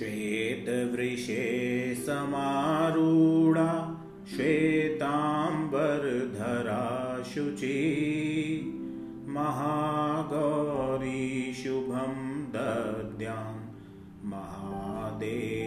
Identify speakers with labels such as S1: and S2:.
S1: श्वेतवृषे समारूढा श्वेताम्बरधरा शुचि महागौरी शुभं दद्यां महादेव